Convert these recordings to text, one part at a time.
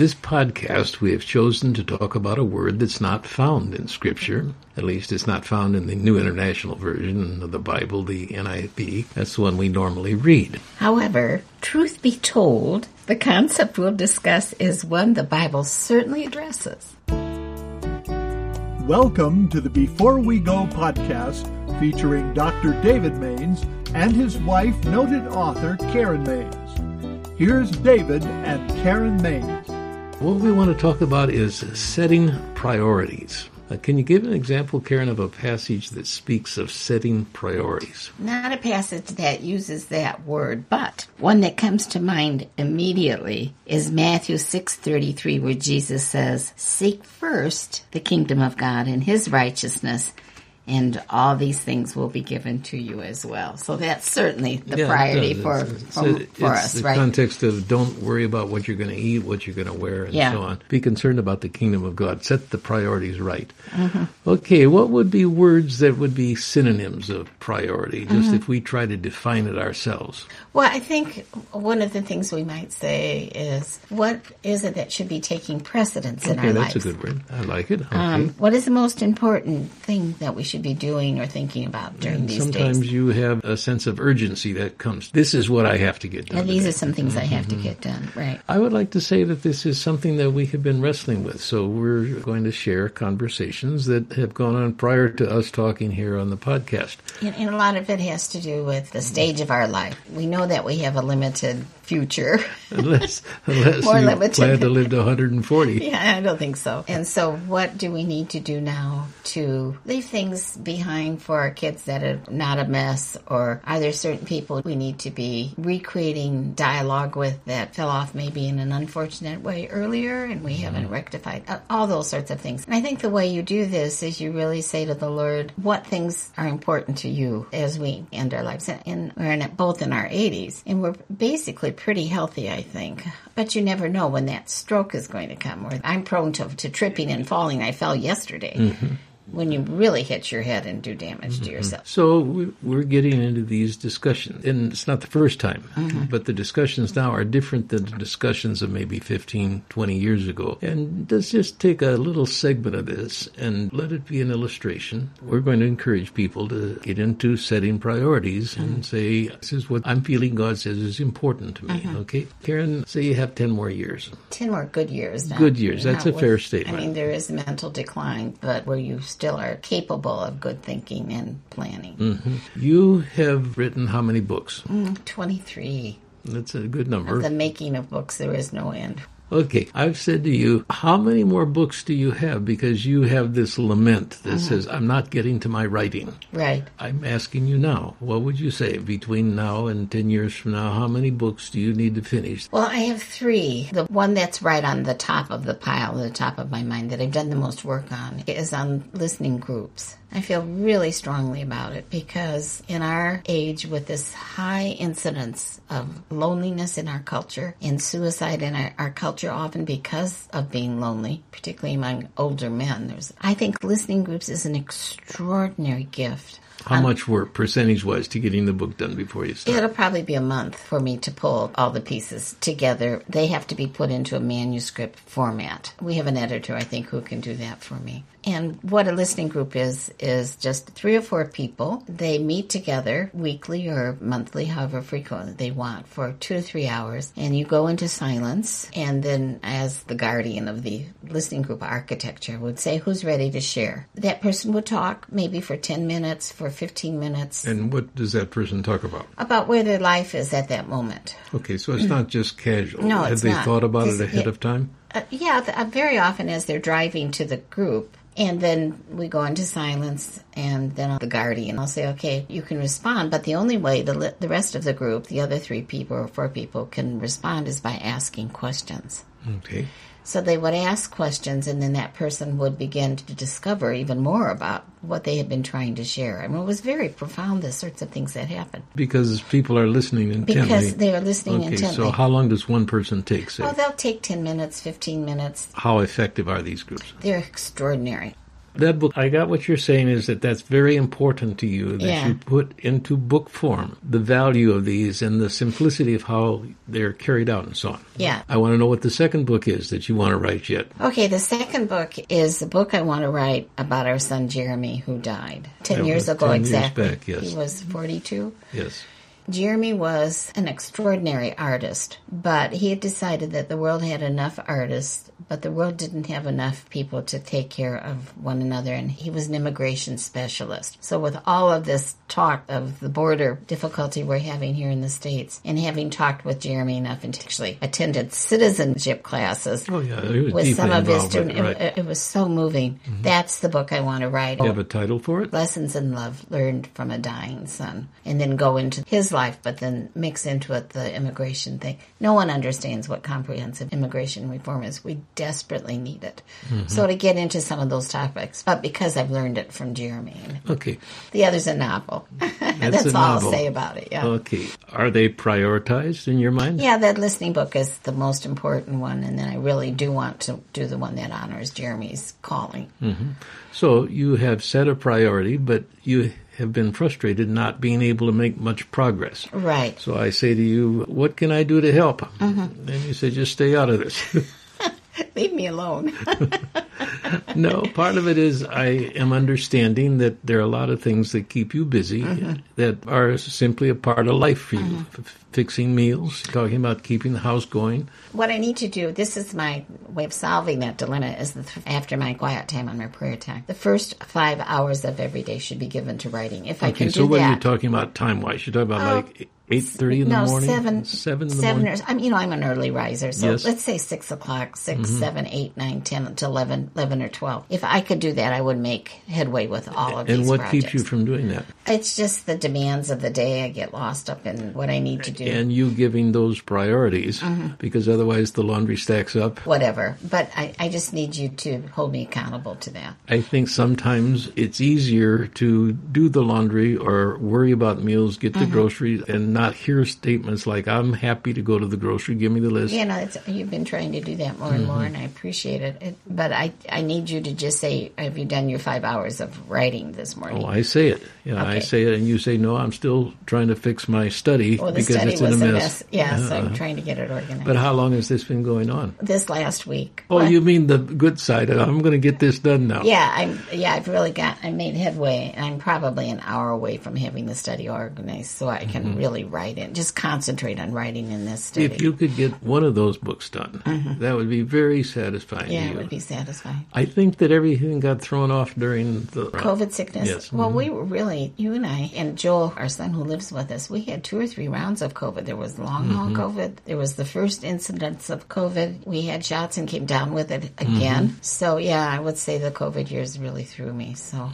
This podcast, we have chosen to talk about a word that's not found in Scripture. At least it's not found in the New International Version of the Bible, the NIV. That's the one we normally read. However, truth be told, the concept we'll discuss is one the Bible certainly addresses. Welcome to the Before We Go podcast featuring Dr. David Mains and his wife, noted author Karen Mains. Here's David and Karen Mains. What we want to talk about is setting priorities. Uh, can you give an example, Karen, of a passage that speaks of setting priorities? Not a passage that uses that word, but one that comes to mind immediately is Matthew 6:33 where Jesus says, "Seek first the kingdom of God and his righteousness, and all these things will be given to you as well. So that's certainly the Yeah, priority for It's- for, it's- for it's us, the right? context of don't worry about what you're going to eat, what you're going to wear, and Yeah. so on. Be concerned about the kingdom of God. Set the priorities right. Mm-hmm. Okay, what would be words that would be synonyms of priority? Just Mm-hmm. if we try to define it ourselves. Well, I think one of the things we might say is, what is it that should be taking precedence in Okay, our that's lives? a good word. I like it. Okay. Um, what is the most important thing that we should be doing or thinking about during And these sometimes days? you have a sense of urgency that comes. This is what I have to get done. And these today. are some things I have to Mm-hmm. get done, right? I would like to say that this is something that we have been wrestling with. So we're going to share conversations that have gone on prior to us talking here on the podcast. And, and a lot of it has to do with the stage of our life. We know that we have a limited future. Unless, unless More you limited. plan to live to 140. Yeah, I don't think so. And so, what do we need to do now to leave things behind for our kids that are not a mess? Or are there certain people we need to be recreating dialogue with that fell off maybe in an unfortunate way earlier and we haven't rectified? Uh, All those sorts of things. And I think the way you do this is you really say to the Lord, what things are important to you as we end our lives? And, and we're in, both in our 80s, and we're basically pretty healthy, I think. But you never know when that stroke is going to come. Or I'm prone to, to tripping and falling. I fell yesterday. Mm-hmm. When you really hit your head and do damage to yourself. So we- we're getting into these discussions, and it's not the first time, Mm-hmm. but the discussions now are different than the discussions of maybe 15, 20 years ago. And let's just take a little segment of this and let it be an illustration. We're going to encourage people to get into setting priorities Mm-hmm. and say, this is what I'm feeling God says is important to me. Mm-hmm. Okay? Karen, say you have 10 more years. 10 more good years now. Good years. That's Not a fair statement. I mean, there is mental decline, but where you still are capable of good thinking and planning. Mm. You have written how many books? 23. That's a good number. The making of books, there is no end. Okay, I've said to you, how many more books do you have? Because you have this lament that uh-huh. says, I'm not getting to my writing. Right. I'm asking you now, what would you say between now and 10 years from now? How many books do you need to finish? Well, I have three. The one that's right on the top of the pile, the top of my mind, that I've done the most work on is on listening groups. I feel really strongly about it because in our age with this high incidence of loneliness in our culture and suicide in our, our culture often because of being lonely, particularly among older men, there's I think listening groups is an extraordinary gift. How um, much work, percentage wise, to getting the book done before you start? It'll probably be a month for me to pull all the pieces together. They have to be put into a manuscript format. We have an editor, I think, who can do that for me. And what a listening group is, is just three or four people. They meet together weekly or monthly, however frequently they want, for two to three hours. And you go into silence. And then, as the guardian of the listening group architecture, would say who's ready to share. That person would talk maybe for 10 minutes, for 15 minutes, And what does that person talk about? about where their life is at that moment. Okay, so it's not just casual. No, Have they not. thought about it ahead yeah. of time? Uh, yeah, uh, very often as they're driving to the group, and then we go into silence, and then the guardian will say, "Okay, you can respond," but the only way the the rest of the group, the other three people or four people, can respond is by asking questions. Okay. So they would ask questions, and then that person would begin to discover even more about what they had been trying to share. I mean, it was very profound, the sorts of things that happened. Because people are listening intently. Because they are listening okay, intently. so how long does one person take, say? Oh, they'll take 10 minutes, 15 minutes. how effective are these groups? They're extraordinary. That book, I got what you're saying is that that's very important to you, that Yeah. you put into book form the value of these and the simplicity of how they're carried out and so on. Yeah. I want to know what the second book is that you want to write yet. Okay, the second book is the book I want to write about our son Jeremy, who died 10 That years ago 10 years exactly. back, yes. He was 42. Yes. Jeremy was an extraordinary artist, but he had decided that the world had enough artists, but the world didn't have enough people to take care of one another, and he was an immigration specialist. So, with all of this talk of the border difficulty we're having here in the States, and having talked with Jeremy enough and actually attended citizenship classes Oh, yeah. It was with some of his students, it, right. it, it was so moving. Mm-hmm. That's the book I want to write. you have a title for it? Lessons in Love Learned from a Dying Son, and then go into his life, but then mix into it the immigration thing. No one understands what comprehensive immigration reform is. We desperately need it. Mm-hmm. So to get into some of those topics, but because I've learned it from Jeremy, Okay. the other's a novel. That's, a all novel. I'll say about it. Yeah. Okay. Are they prioritized in your mind? Yeah, that listening book is the most important one, and then I really do want to do the one that honors Jeremy's calling. So you have set a priority, but you have been frustrated not being able to make much progress. Right. So I say to you, what can I do to help? Mm-hmm. And you say, just stay out of this. Leave me alone. no, part of it is I am understanding that there are a lot of things that keep you busy that are simply a part of life for you. F- fixing meals, talking about keeping the house going. What I need to do, this is my way of solving that dilemma, is the, after my quiet time on my prayer time. The first five hours of every day should be given to writing. If I can so do what are you talking about time wise? You're talking about Oh, like eight thirty in the morning? seven, Seven in the seven morning? or, I'm, you know, I'm an early riser, so Yes. Mm-hmm. let's say six o'clock, six, seven, eight, nine, ten to 11, 11 or twelve. If I could do that, I would make headway with all of and these And what projects. keeps you from doing that? It's just the demands of the day. I get lost up in what I need to do. And you giving those priorities Mm-hmm. because otherwise the laundry stacks up. Whatever, but I, I just need you to hold me accountable to that. I think sometimes it's easier to do the laundry or worry about meals, get Mm-hmm. the groceries, and not hear statements like, I'm happy to go to the grocery, give me the list. You know, it's, you've been trying to do that more and Mm-hmm. more, and I appreciate it. it. But I, I need you to just say, "Have you done your five hours of writing this morning?" Oh, I say it. Yeah, I say it, and you say, no, I'm still trying to fix my study well, the because study it's in was a a mess. mess. Yeah, Uh-huh. I'm trying to get it organized. But how long has this been going on? this last week. Oh, What? you mean the good side? I'm going to get this done now. Yeah, I'm. Yeah, I've really got. I made headway, and I'm probably an hour away from having the study organized, so I can really write it. Just concentrate on writing in this study. Mm-hmm. If you could get one of those books done, that would be very satisfying Mm-hmm. yeah, it would be satisfying. I think that everything got thrown off during the COVID sickness. Yes. Mm-hmm. Well, we were really, you and I, and Joel, our son who lives with us, we had two or three rounds of COVID. There was long haul Mm-hmm. COVID. There was the first incidence of COVID. We had shots and came down with it Mm-hmm. again. So, yeah, I would say the COVID years really threw me. So,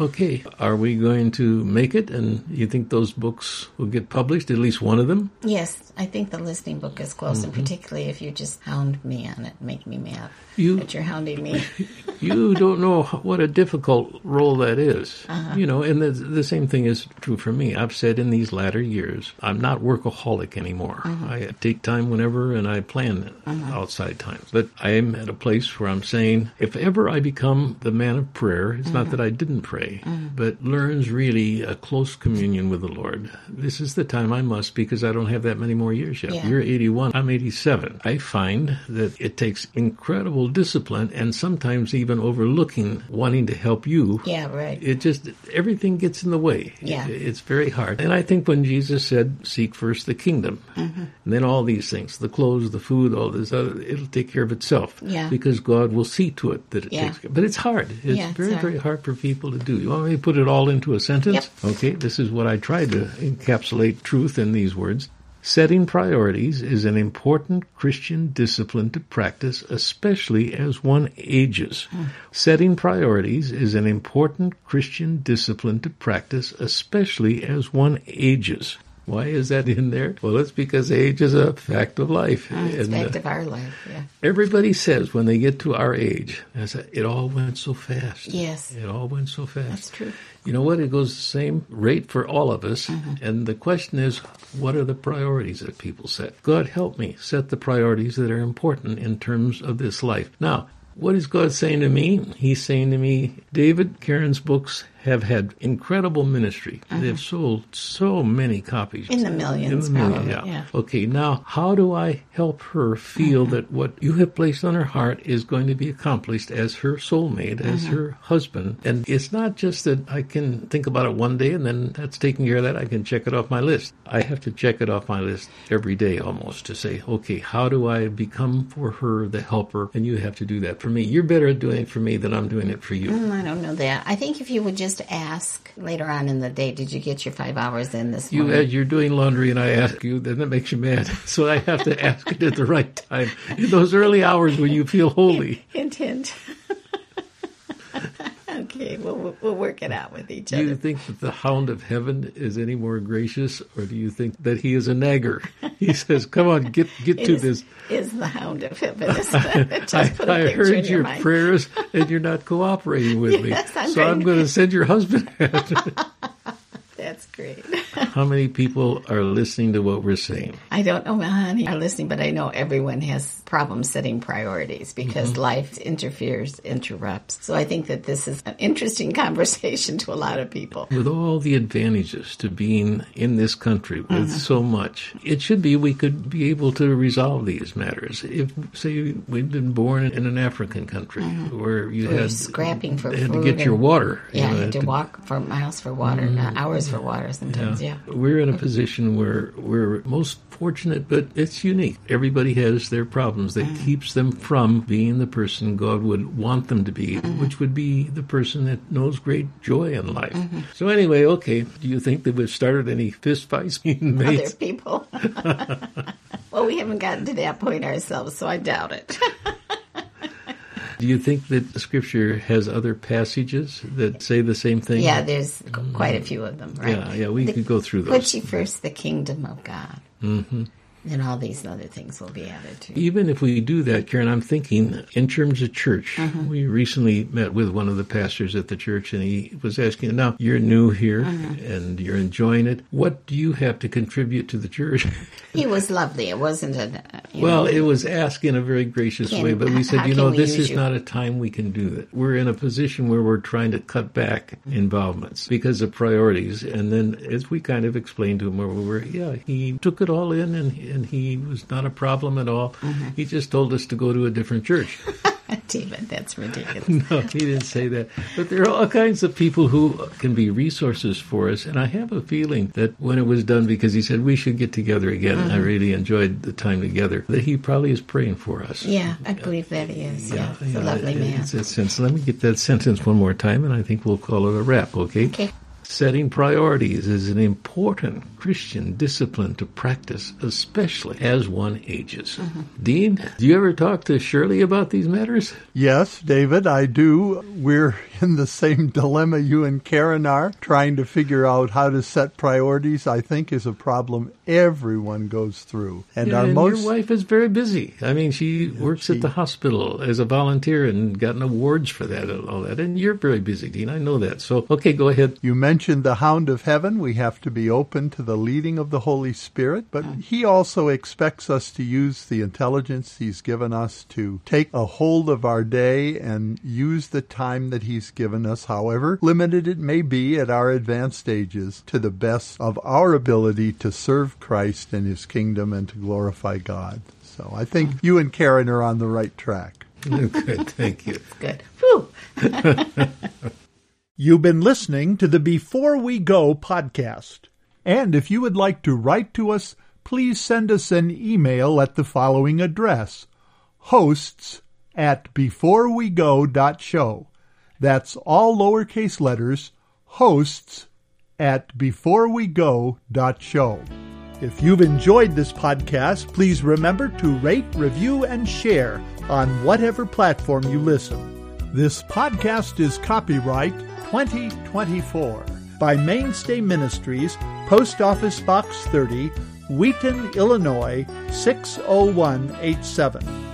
Okay, are we going to make it? And you think those books will get published? At least one of them? yes, I think the listening book is close, Mm-hmm. and particularly if you just hound me on it, make me mad You that you're hounding me. you don't know what a difficult role that is. Uh-huh. You know, and the, the same thing is true for me. I've said in these latter years, I'm not workaholic anymore. Uh-huh. I take time whenever and I plan outside times. But I am at a place where I'm saying, if ever I become the man of prayer, it's Uh-huh. not that I didn't pray, but learns really a close communion with the Lord. This is the time I must because I don't have that many more years yet. Yeah. You're 81. I'm 87. I find that it takes incredible discipline and sometimes even overlooking wanting to help you. yeah, right. It just, everything gets in the way. Yeah. It's very hard. And I think when Jesus said, seek first the kingdom, Mm-hmm. and then all these things, the clothes, the food, all this other, it'll take care of itself. Yeah. Because God will see to it that it Yeah. takes care. But it's hard. It's Yeah, it's very, hard. very hard for people to do. You want me to put it all into a sentence? Okay, this is what I tried to encapsulate truth in these words. Setting priorities is an important Christian discipline to practice, especially as one ages. Setting priorities is an important Christian discipline to practice, especially as one ages. Why is that in there? Well, it's because age is a fact of life. It's And, uh, fact of our life. Yeah. Everybody says when they get to our age, say, it all went so fast. Yes. It all went so fast. That's true. You know what? It goes the same rate for all of us. Mm-hmm. And the question is, what are the priorities that people set? God help me set the priorities that are important in terms of this life. Now, What is God saying to me? He's saying to me, David, Karen's books have had incredible ministry. Uh-huh. They've sold so many copies. In the millions, in the millions, yeah. yeah. Okay, now how do I help her feel uh-huh. that what you have placed on her heart is going to be accomplished as her soulmate, as uh-huh. her husband? And it's not just that I can think about it one day and then that's taking care of that. I can check it off my list. I have to check it off my list every day almost to say, okay, how do I become for her the helper? And you have to do that for me. You're better at doing it for me than I'm doing it for you. Mm, I don't know that. I think if you would just just ask later on in the day, did you get your five hours in this you, morning? you're doing laundry and I ask you, then that makes you mad. So I have to ask it at the right time. In those early hours when you feel holy. Hint, hint. Okay, we'll, we'll work it out with each other. Do you think that the hound of heaven is any more gracious, or do you think that he is a nagger? He says, "Come on, get get to is, this." Is the hound of heaven? Just I, I heard your, your prayers, and you're not cooperating with yes, me. I'm so I'm going to send your husband. That's great. How many people are listening to what we're saying? I don't know how many are listening, but I know everyone has problems setting priorities because mm-hmm. life interferes, interrupts. So I think that this is an interesting conversation to a lot of people. With all the advantages to being in this country with mm-hmm. so much, it should be we could be able to resolve these matters. If, say, we'd been born in an African country mm-hmm. where you had scrapping for had food to get your water. Yeah, you, know, had to, to walk for miles for water, mm-hmm. hours for water sometimes. Yeah. yeah, we're in a position where we're most fortunate, but it's unique. Everybody has their problems that mm. keeps them from being the person God would want them to be, mm-hmm. which would be the person that knows great joy in life. Mm-hmm. So anyway, okay, do you think that we've started any fist fights between Other people? well, we haven't gotten to that point ourselves, so I doubt it. Do you think that Scripture has other passages that say the same thing? Yeah, there's quite a few of them, right? Yeah, yeah, we the, could go through those. Put ye first the kingdom of God. Mm-hmm and all these other things will be added to. Even if we do that, Karen, I'm thinking in terms of church. Mm-hmm. We recently met with one of the pastors at the church, and he was asking, "Now you're new here mm-hmm. and you're enjoying it. What do you have to contribute to the church?" he was lovely. It wasn't a well. Know, it was asked in a very gracious can, way, but we said, "You know, this is you? not a time we can do that. We're in a position where we're trying to cut back involvements because of priorities." And then, as we kind of explained to him where we were, yeah, he took it all in and and he was not a problem at all. Mm-hmm. He just told us to go to a different church. David, that's ridiculous. no, he didn't say that. But there are all kinds of people who can be resources for us. And I have a feeling that when it was done, because he said we should get together again, mm-hmm. I really enjoyed the time together, that he probably is praying for us. Yeah, I believe that he is. Yeah, yeah he's yeah, a lovely man. It's a sense. Let me get that sentence one more time, and I think we'll call it a wrap, okay? Okay. Setting priorities is an important Christian discipline to practice, especially as one ages. Mm-hmm. Dean, do you ever talk to Shirley about these matters? Yes, David, I do. We're in the same dilemma you and Karen are, trying to figure out how to set priorities, I think is a problem everyone goes through. And yeah, our and most your wife is very busy. I mean, she works she... at the hospital as a volunteer and gotten awards for that and all that. And you're very busy, Dean. I know that. So, okay, go ahead. You mentioned the hound of heaven. We have to be open to the leading of the Holy Spirit, but he also expects us to use the intelligence he's given us to take a hold of our day and use the time that he's given us, however limited it may be at our advanced ages, to the best of our ability to serve Christ and his kingdom and to glorify God. So I think you and Karen are on the right track. Good, thank you. Good. Whew. You've been listening to the Before We Go podcast. And if you would like to write to us, please send us an email at the following address hosts at beforewego.show. That's all lowercase letters, hosts at beforewego.show. If you've enjoyed this podcast, please remember to rate, review, and share on whatever platform you listen. This podcast is copyright 2024 by Mainstay Ministries, Post Office Box 30, Wheaton, Illinois 60187.